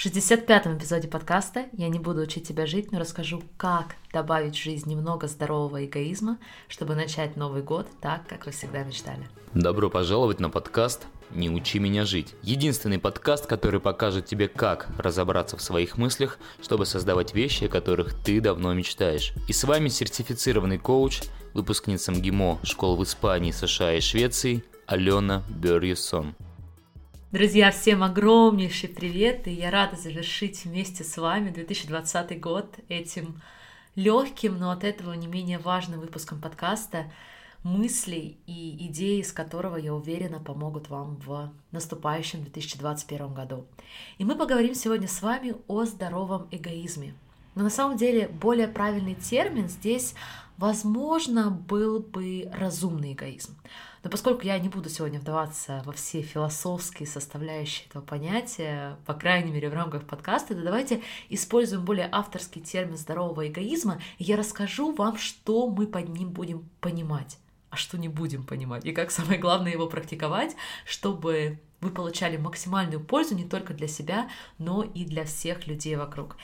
В 65-м эпизоде подкаста я не буду учить тебя жить, но расскажу, как добавить в жизнь немного здорового эгоизма, чтобы начать Новый год так, как вы всегда мечтали. Добро пожаловать на подкаст «Не учи меня жить». Единственный подкаст, который покажет тебе, как разобраться в своих мыслях, чтобы создавать вещи, о которых ты давно мечтаешь. И с вами сертифицированный коуч, выпускница МГИМО школ в Испании, США и Швеции Алена Берьюсон. Друзья, всем огромнейший привет, и я рада завершить вместе с вами 2020 год этим легким, но от этого не менее важным выпуском подкаста мыслей и идей, из которого, я уверена, помогут вам в наступающем 2021 году. И мы поговорим сегодня с вами о здоровом эгоизме. Но на самом деле более правильный термин здесь, возможно, был бы разумный эгоизм. Но поскольку я не буду сегодня вдаваться во все философские составляющие этого понятия, по крайней мере в рамках подкаста, то давайте используем более авторский термин здорового эгоизма, и я расскажу вам, что мы под ним будем понимать, а что не будем понимать, и как самое главное его практиковать, чтобы вы получали максимальную пользу не только для себя, но и для всех людей вокруг.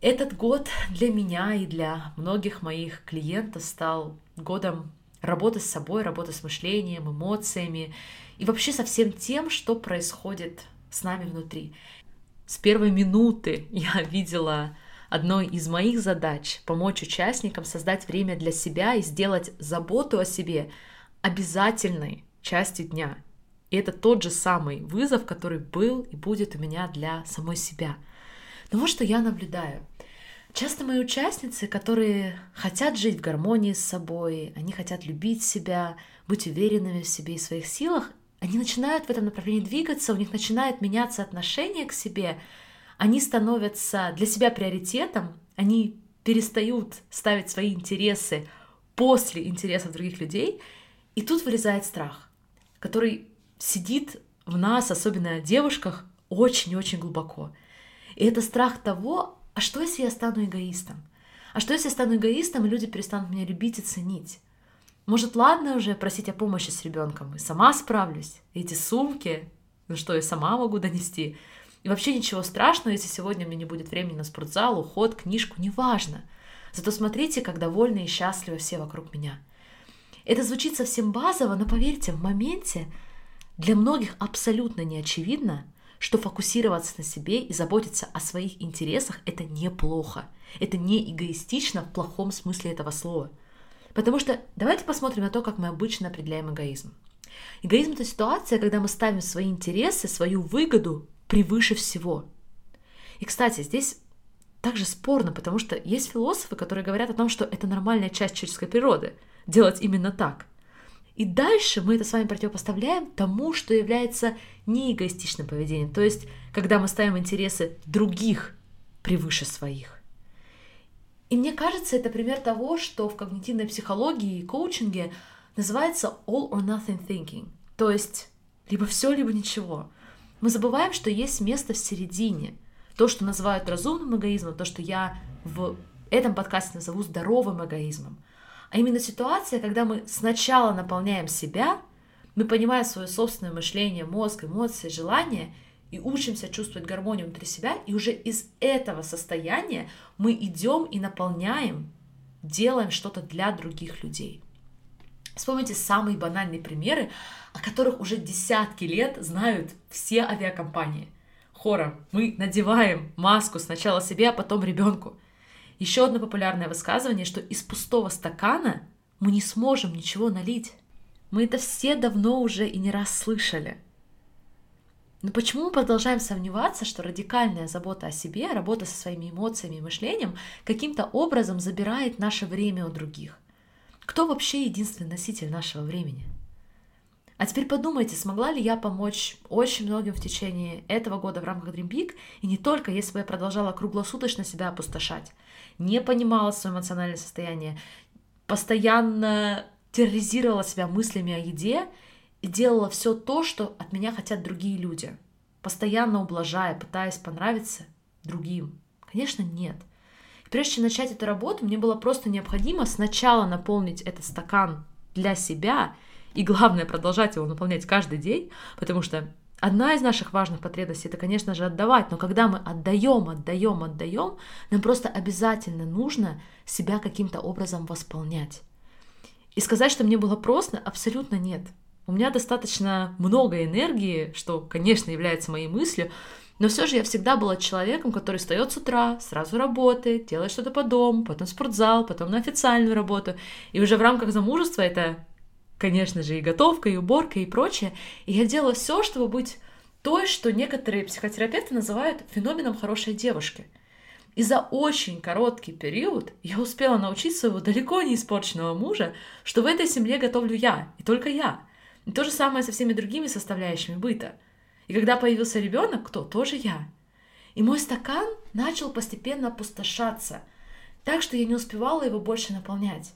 Этот год для меня и для многих моих клиентов стал годом работа с собой, работа с мышлением, эмоциями и вообще со всем тем, что происходит с нами внутри. С первой минуты я видела одной из моих задач помочь участникам создать время для себя и сделать заботу о себе обязательной частью дня. И это тот же самый вызов, который был и будет у меня для самой себя. Но вот что я наблюдаю. Часто мои участницы, которые хотят жить в гармонии с собой, они хотят любить себя, быть уверенными в себе и своих силах, они начинают в этом направлении двигаться, у них начинает меняться отношение к себе, они становятся для себя приоритетом, они перестают ставить свои интересы после интересов других людей, и тут вырезает страх, который сидит в нас, особенно в девушках, очень-очень глубоко. И это страх того, а что, если я стану эгоистом? А что, если я стану эгоистом, и люди перестанут меня любить и ценить? Может, ладно уже просить о помощи с ребенком, и сама справлюсь. Эти сумки, ну что, я сама могу донести. И вообще ничего страшного, если сегодня у меня не будет времени на спортзал, уход, книжку, неважно. Зато смотрите, как довольны и счастливы все вокруг меня. Это звучит совсем базово, но поверьте, в моменте для многих абсолютно не очевидно, что фокусироваться на себе и заботиться о своих интересах – это неплохо. Это не эгоистично в плохом смысле этого слова. Потому что давайте посмотрим на то, как мы обычно определяем эгоизм. Эгоизм – это ситуация, когда мы ставим свои интересы, свою выгоду превыше всего. И, кстати, здесь также спорно, потому что есть философы, которые говорят о том, что это нормальная часть человеческой природы – делать именно так – и дальше мы это с вами противопоставляем тому, что является неэгоистичным поведением, то есть когда мы ставим интересы других превыше своих. И мне кажется, это пример того, что в когнитивной психологии и коучинге называется all or nothing thinking, то есть либо все, либо ничего. Мы забываем, что есть место в середине. То, что называют разумным эгоизмом, то, что я в этом подкасте назову здоровым эгоизмом – а именно ситуация, когда мы сначала наполняем себя, мы понимаем свое собственное мышление, мозг, эмоции, желания и учимся чувствовать гармонию внутри себя, и уже из этого состояния мы идем и наполняем, делаем что-то для других людей. Вспомните самые банальные примеры, о которых уже десятки лет знают все авиакомпании. Хором мы надеваем маску сначала себе, а потом ребенку. Еще одно популярное высказывание, что из пустого стакана мы не сможем ничего налить. Мы это все давно уже и не раз слышали. Но почему мы продолжаем сомневаться, что радикальная забота о себе, работа со своими эмоциями и мышлением каким-то образом забирает наше время у других? Кто вообще единственный носитель нашего времени? А теперь подумайте, смогла ли я помочь очень многим в течение этого года в рамках Dream Peak, и не только, если бы я продолжала круглосуточно себя опустошать, не понимала свое эмоциональное состояние, постоянно терроризировала себя мыслями о еде и делала все то, что от меня хотят другие люди, постоянно ублажая, пытаясь понравиться другим. Конечно, нет. И прежде чем начать эту работу, мне было просто необходимо сначала наполнить этот стакан для себя и главное продолжать его наполнять каждый день, потому что одна из наших важных потребностей это, конечно же, отдавать, но когда мы отдаем, отдаем, отдаем, нам просто обязательно нужно себя каким-то образом восполнять. И сказать, что мне было просто, абсолютно нет. У меня достаточно много энергии, что, конечно, является моей мыслью, но все же я всегда была человеком, который встает с утра, сразу работает, делает что-то по дому, потом спортзал, потом на официальную работу. И уже в рамках замужества это, конечно же, и готовка, и уборка, и прочее. И я делала все, чтобы быть той, что некоторые психотерапевты называют феноменом хорошей девушки. И за очень короткий период я успела научить своего далеко не испорченного мужа, что в этой семье готовлю я, и только я. И то же самое со всеми другими составляющими быта – и когда появился ребенок, кто? Тоже я. И мой стакан начал постепенно опустошаться, так что я не успевала его больше наполнять.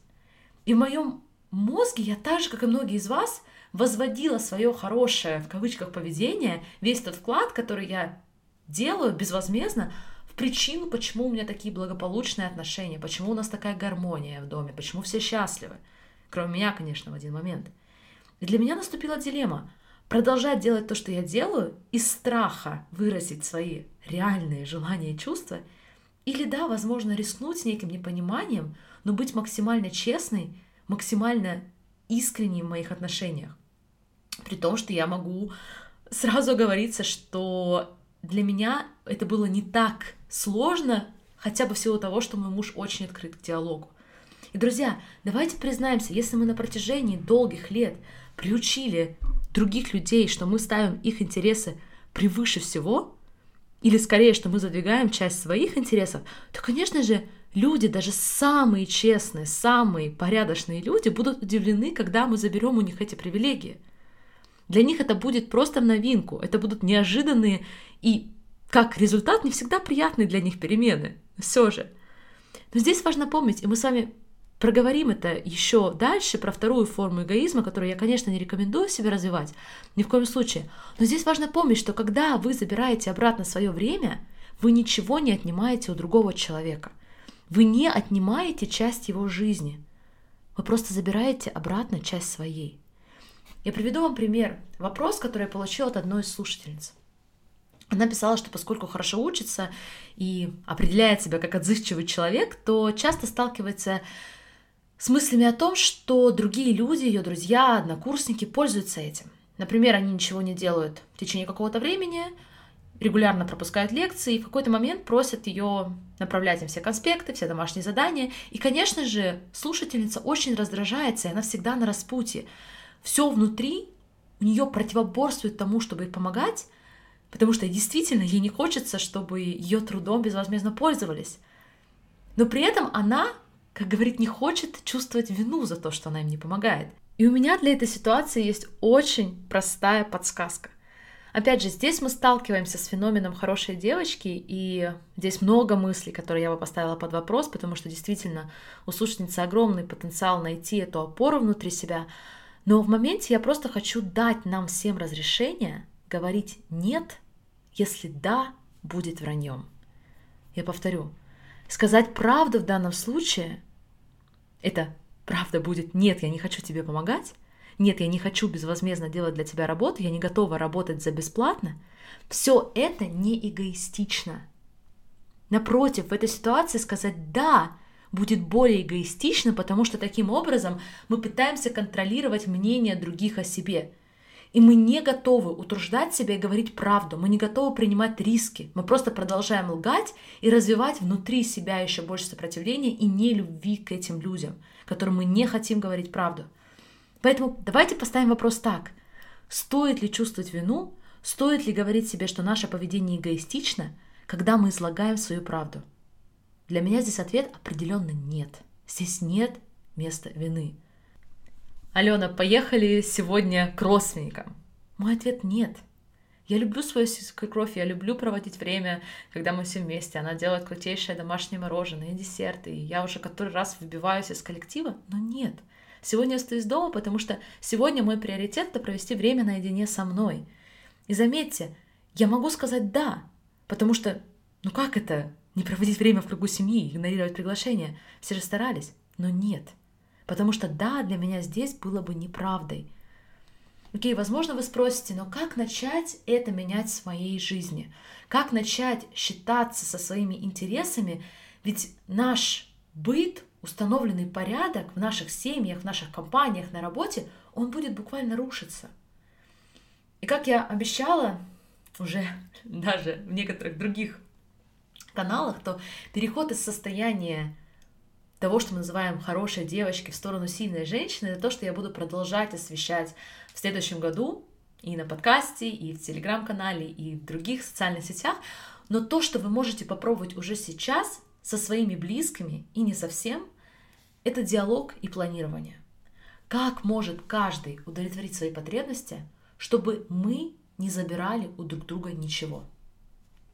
И в моем мозге я так же, как и многие из вас, возводила свое хорошее, в кавычках, поведение, весь тот вклад, который я делаю безвозмездно, в причину, почему у меня такие благополучные отношения, почему у нас такая гармония в доме, почему все счастливы. Кроме меня, конечно, в один момент. И для меня наступила дилемма продолжать делать то, что я делаю, из страха выразить свои реальные желания и чувства, или да, возможно, рискнуть неким непониманием, но быть максимально честной, максимально искренней в моих отношениях. При том, что я могу сразу говориться, что для меня это было не так сложно, хотя бы в силу того, что мой муж очень открыт к диалогу. И, друзья, давайте признаемся, если мы на протяжении долгих лет приучили других людей, что мы ставим их интересы превыше всего, или скорее, что мы задвигаем часть своих интересов, то, конечно же, люди, даже самые честные, самые порядочные люди будут удивлены, когда мы заберем у них эти привилегии. Для них это будет просто в новинку, это будут неожиданные и, как результат, не всегда приятные для них перемены. Все же. Но здесь важно помнить, и мы с вами проговорим это еще дальше, про вторую форму эгоизма, которую я, конечно, не рекомендую себе развивать, ни в коем случае. Но здесь важно помнить, что когда вы забираете обратно свое время, вы ничего не отнимаете у другого человека. Вы не отнимаете часть его жизни. Вы просто забираете обратно часть своей. Я приведу вам пример. Вопрос, который я получила от одной из слушательниц. Она писала, что поскольку хорошо учится и определяет себя как отзывчивый человек, то часто сталкивается с мыслями о том, что другие люди, ее друзья, однокурсники пользуются этим. Например, они ничего не делают в течение какого-то времени, регулярно пропускают лекции и в какой-то момент просят ее направлять им все конспекты, все домашние задания. И, конечно же, слушательница очень раздражается, и она всегда на распутье. Все внутри у нее противоборствует тому, чтобы ей помогать, потому что действительно ей не хочется, чтобы ее трудом безвозмездно пользовались. Но при этом она как говорит, не хочет чувствовать вину за то, что она им не помогает. И у меня для этой ситуации есть очень простая подсказка. Опять же, здесь мы сталкиваемся с феноменом хорошей девочки, и здесь много мыслей, которые я бы поставила под вопрос, потому что действительно у слушательницы огромный потенциал найти эту опору внутри себя. Но в моменте я просто хочу дать нам всем разрешение говорить «нет», если «да» будет враньем. Я повторю, сказать правду в данном случае это правда будет «нет, я не хочу тебе помогать», «нет, я не хочу безвозмездно делать для тебя работу, я не готова работать за бесплатно», все это не эгоистично. Напротив, в этой ситуации сказать «да» будет более эгоистично, потому что таким образом мы пытаемся контролировать мнение других о себе. И мы не готовы утруждать себя и говорить правду, мы не готовы принимать риски. Мы просто продолжаем лгать и развивать внутри себя еще больше сопротивления и не любви к этим людям, которым мы не хотим говорить правду. Поэтому давайте поставим вопрос так. Стоит ли чувствовать вину? Стоит ли говорить себе, что наше поведение эгоистично, когда мы излагаем свою правду? Для меня здесь ответ определенно нет. Здесь нет места вины. Алена, поехали сегодня к родственникам. Мой ответ нет. Я люблю свою свекровь, я люблю проводить время, когда мы все вместе. Она делает крутейшее домашнее мороженое и десерты. И я уже который раз выбиваюсь из коллектива, но нет. Сегодня я остаюсь дома, потому что сегодня мой приоритет — это провести время наедине со мной. И заметьте, я могу сказать «да», потому что, ну как это, не проводить время в кругу семьи, игнорировать приглашение? Все же старались, но нет — Потому что да, для меня здесь было бы неправдой. Окей, возможно, вы спросите, но как начать это менять в моей жизни? Как начать считаться со своими интересами? Ведь наш быт, установленный порядок в наших семьях, в наших компаниях, на работе, он будет буквально рушиться. И как я обещала уже даже в некоторых других каналах, то переход из состояния того, что мы называем хорошей девочки в сторону сильной женщины, это то, что я буду продолжать освещать в следующем году и на подкасте, и в телеграм-канале, и в других социальных сетях. Но то, что вы можете попробовать уже сейчас со своими близкими и не совсем, это диалог и планирование. Как может каждый удовлетворить свои потребности, чтобы мы не забирали у друг друга ничего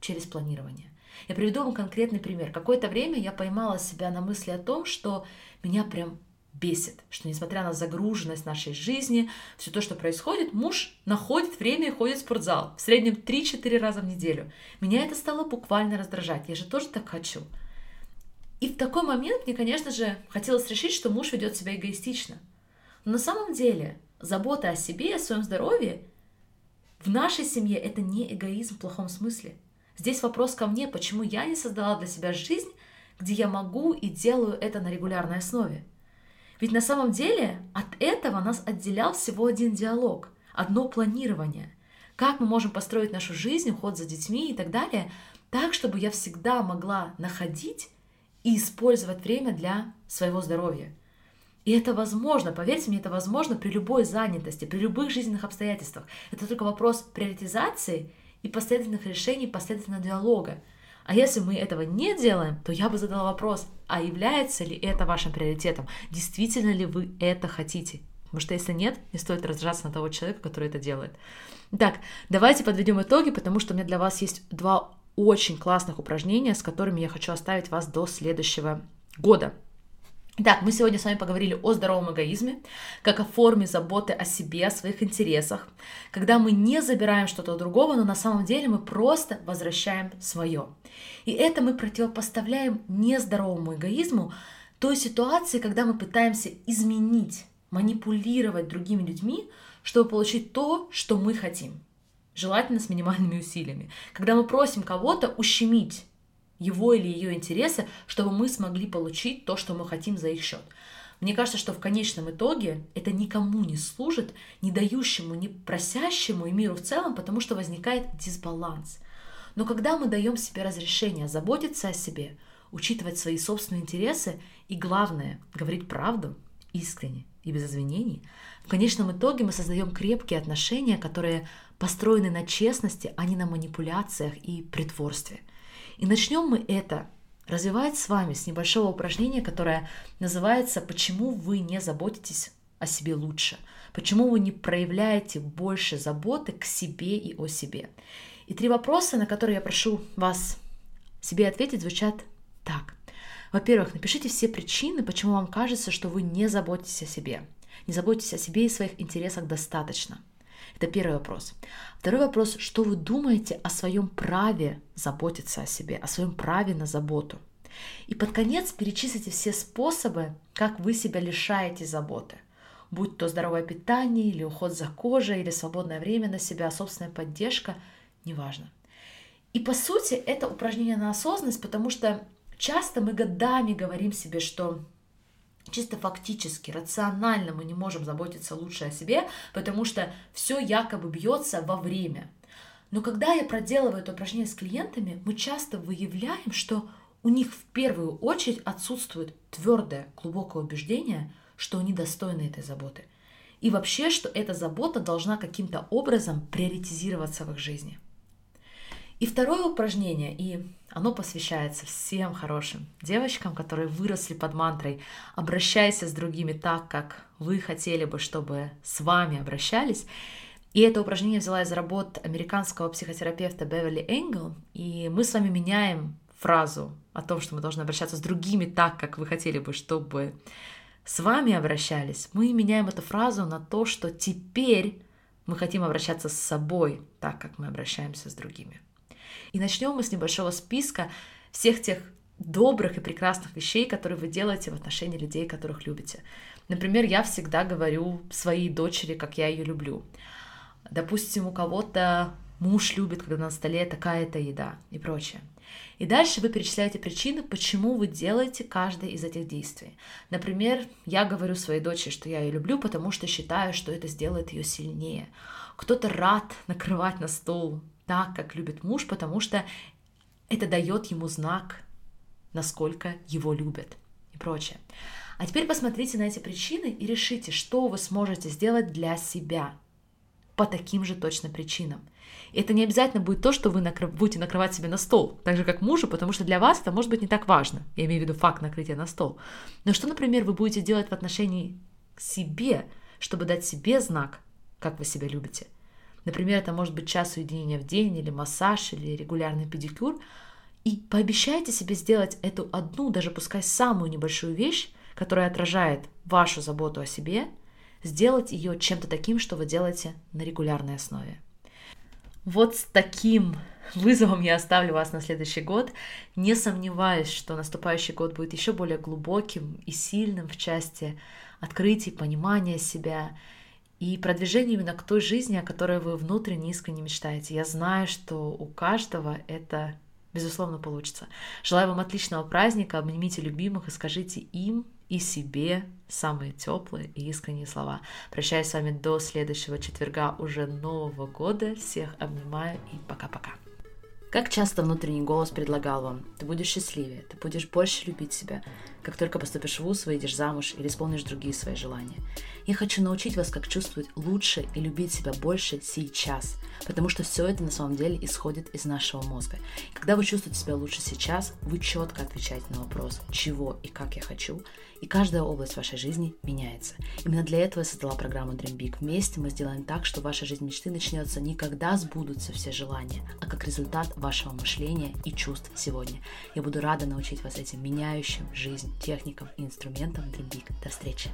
через планирование. Я приведу вам конкретный пример. Какое-то время я поймала себя на мысли о том, что меня прям бесит, что несмотря на загруженность нашей жизни, все то, что происходит, муж находит время и ходит в спортзал. В среднем 3-4 раза в неделю. Меня это стало буквально раздражать. Я же тоже так хочу. И в такой момент мне, конечно же, хотелось решить, что муж ведет себя эгоистично. Но на самом деле забота о себе и о своем здоровье в нашей семье это не эгоизм в плохом смысле. Здесь вопрос ко мне, почему я не создала для себя жизнь, где я могу и делаю это на регулярной основе. Ведь на самом деле от этого нас отделял всего один диалог, одно планирование. Как мы можем построить нашу жизнь, уход за детьми и так далее, так, чтобы я всегда могла находить и использовать время для своего здоровья. И это возможно, поверьте мне, это возможно при любой занятости, при любых жизненных обстоятельствах. Это только вопрос приоритизации и последовательных решений, последовательного диалога. А если мы этого не делаем, то я бы задала вопрос, а является ли это вашим приоритетом? Действительно ли вы это хотите? Потому что если нет, не стоит раздражаться на того человека, который это делает. Так, давайте подведем итоги, потому что у меня для вас есть два очень классных упражнения, с которыми я хочу оставить вас до следующего года. Итак, мы сегодня с вами поговорили о здоровом эгоизме, как о форме заботы о себе, о своих интересах, когда мы не забираем что-то у другого, но на самом деле мы просто возвращаем свое. И это мы противопоставляем нездоровому эгоизму той ситуации, когда мы пытаемся изменить, манипулировать другими людьми, чтобы получить то, что мы хотим. Желательно с минимальными усилиями. Когда мы просим кого-то ущемить его или ее интересы, чтобы мы смогли получить то, что мы хотим за их счет. Мне кажется, что в конечном итоге это никому не служит, не дающему, не просящему и миру в целом, потому что возникает дисбаланс. Но когда мы даем себе разрешение заботиться о себе, учитывать свои собственные интересы и, главное, говорить правду искренне и без извинений, в конечном итоге мы создаем крепкие отношения, которые построены на честности, а не на манипуляциях и притворстве – и начнем мы это развивать с вами с небольшого упражнения, которое называется «Почему вы не заботитесь о себе лучше?» Почему вы не проявляете больше заботы к себе и о себе? И три вопроса, на которые я прошу вас себе ответить, звучат так. Во-первых, напишите все причины, почему вам кажется, что вы не заботитесь о себе. Не заботитесь о себе и своих интересах достаточно – это первый вопрос. Второй вопрос, что вы думаете о своем праве заботиться о себе, о своем праве на заботу. И под конец перечислите все способы, как вы себя лишаете заботы. Будь то здоровое питание, или уход за кожей, или свободное время на себя, собственная поддержка, неважно. И по сути это упражнение на осознанность, потому что часто мы годами говорим себе, что чисто фактически, рационально мы не можем заботиться лучше о себе, потому что все якобы бьется во время. Но когда я проделываю это упражнение с клиентами, мы часто выявляем, что у них в первую очередь отсутствует твердое, глубокое убеждение, что они достойны этой заботы. И вообще, что эта забота должна каким-то образом приоритизироваться в их жизни. И второе упражнение, и оно посвящается всем хорошим девочкам, которые выросли под мантрой «Обращайся с другими так, как вы хотели бы, чтобы с вами обращались». И это упражнение взяла из работ американского психотерапевта Беверли Энгл, и мы с вами меняем фразу о том, что мы должны обращаться с другими так, как вы хотели бы, чтобы с вами обращались. Мы меняем эту фразу на то, что теперь мы хотим обращаться с собой так, как мы обращаемся с другими. И начнем мы с небольшого списка всех тех добрых и прекрасных вещей, которые вы делаете в отношении людей, которых любите. Например, я всегда говорю своей дочери, как я ее люблю. Допустим, у кого-то муж любит, когда на столе такая-то еда и прочее. И дальше вы перечисляете причины, почему вы делаете каждое из этих действий. Например, я говорю своей дочери, что я ее люблю, потому что считаю, что это сделает ее сильнее. Кто-то рад накрывать на стол так, как любит муж, потому что это дает ему знак, насколько его любят и прочее. А теперь посмотрите на эти причины и решите, что вы сможете сделать для себя по таким же точно причинам. И это не обязательно будет то, что вы накры... будете накрывать себе на стол, так же как мужу, потому что для вас это может быть не так важно. Я имею в виду факт накрытия на стол. Но что, например, вы будете делать в отношении к себе, чтобы дать себе знак, как вы себя любите. Например, это может быть час уединения в день, или массаж, или регулярный педикюр. И пообещайте себе сделать эту одну, даже пускай самую небольшую вещь, которая отражает вашу заботу о себе, сделать ее чем-то таким, что вы делаете на регулярной основе. Вот с таким вызовом я оставлю вас на следующий год. Не сомневаюсь, что наступающий год будет еще более глубоким и сильным в части открытий, понимания себя и продвижения именно к той жизни, о которой вы внутренне искренне мечтаете. Я знаю, что у каждого это безусловно получится. Желаю вам отличного праздника, обнимите любимых и скажите им и себе самые теплые и искренние слова. Прощаюсь с вами до следующего четверга уже Нового года. Всех обнимаю и пока-пока. Как часто внутренний голос предлагал вам, ты будешь счастливее, ты будешь больше любить себя, как только поступишь в ВУЗ, выйдешь замуж или исполнишь другие свои желания. Я хочу научить вас, как чувствовать лучше и любить себя больше сейчас, потому что все это на самом деле исходит из нашего мозга. И когда вы чувствуете себя лучше сейчас, вы четко отвечаете на вопрос, чего и как я хочу, и каждая область вашей жизни меняется. Именно для этого я создала программу Dream Big. Вместе мы сделаем так, что ваша жизнь мечты начнется не когда сбудутся все желания, а как результат вашего мышления и чувств сегодня. Я буду рада научить вас этим меняющим жизнь техникам и инструментам Dream Big. До встречи!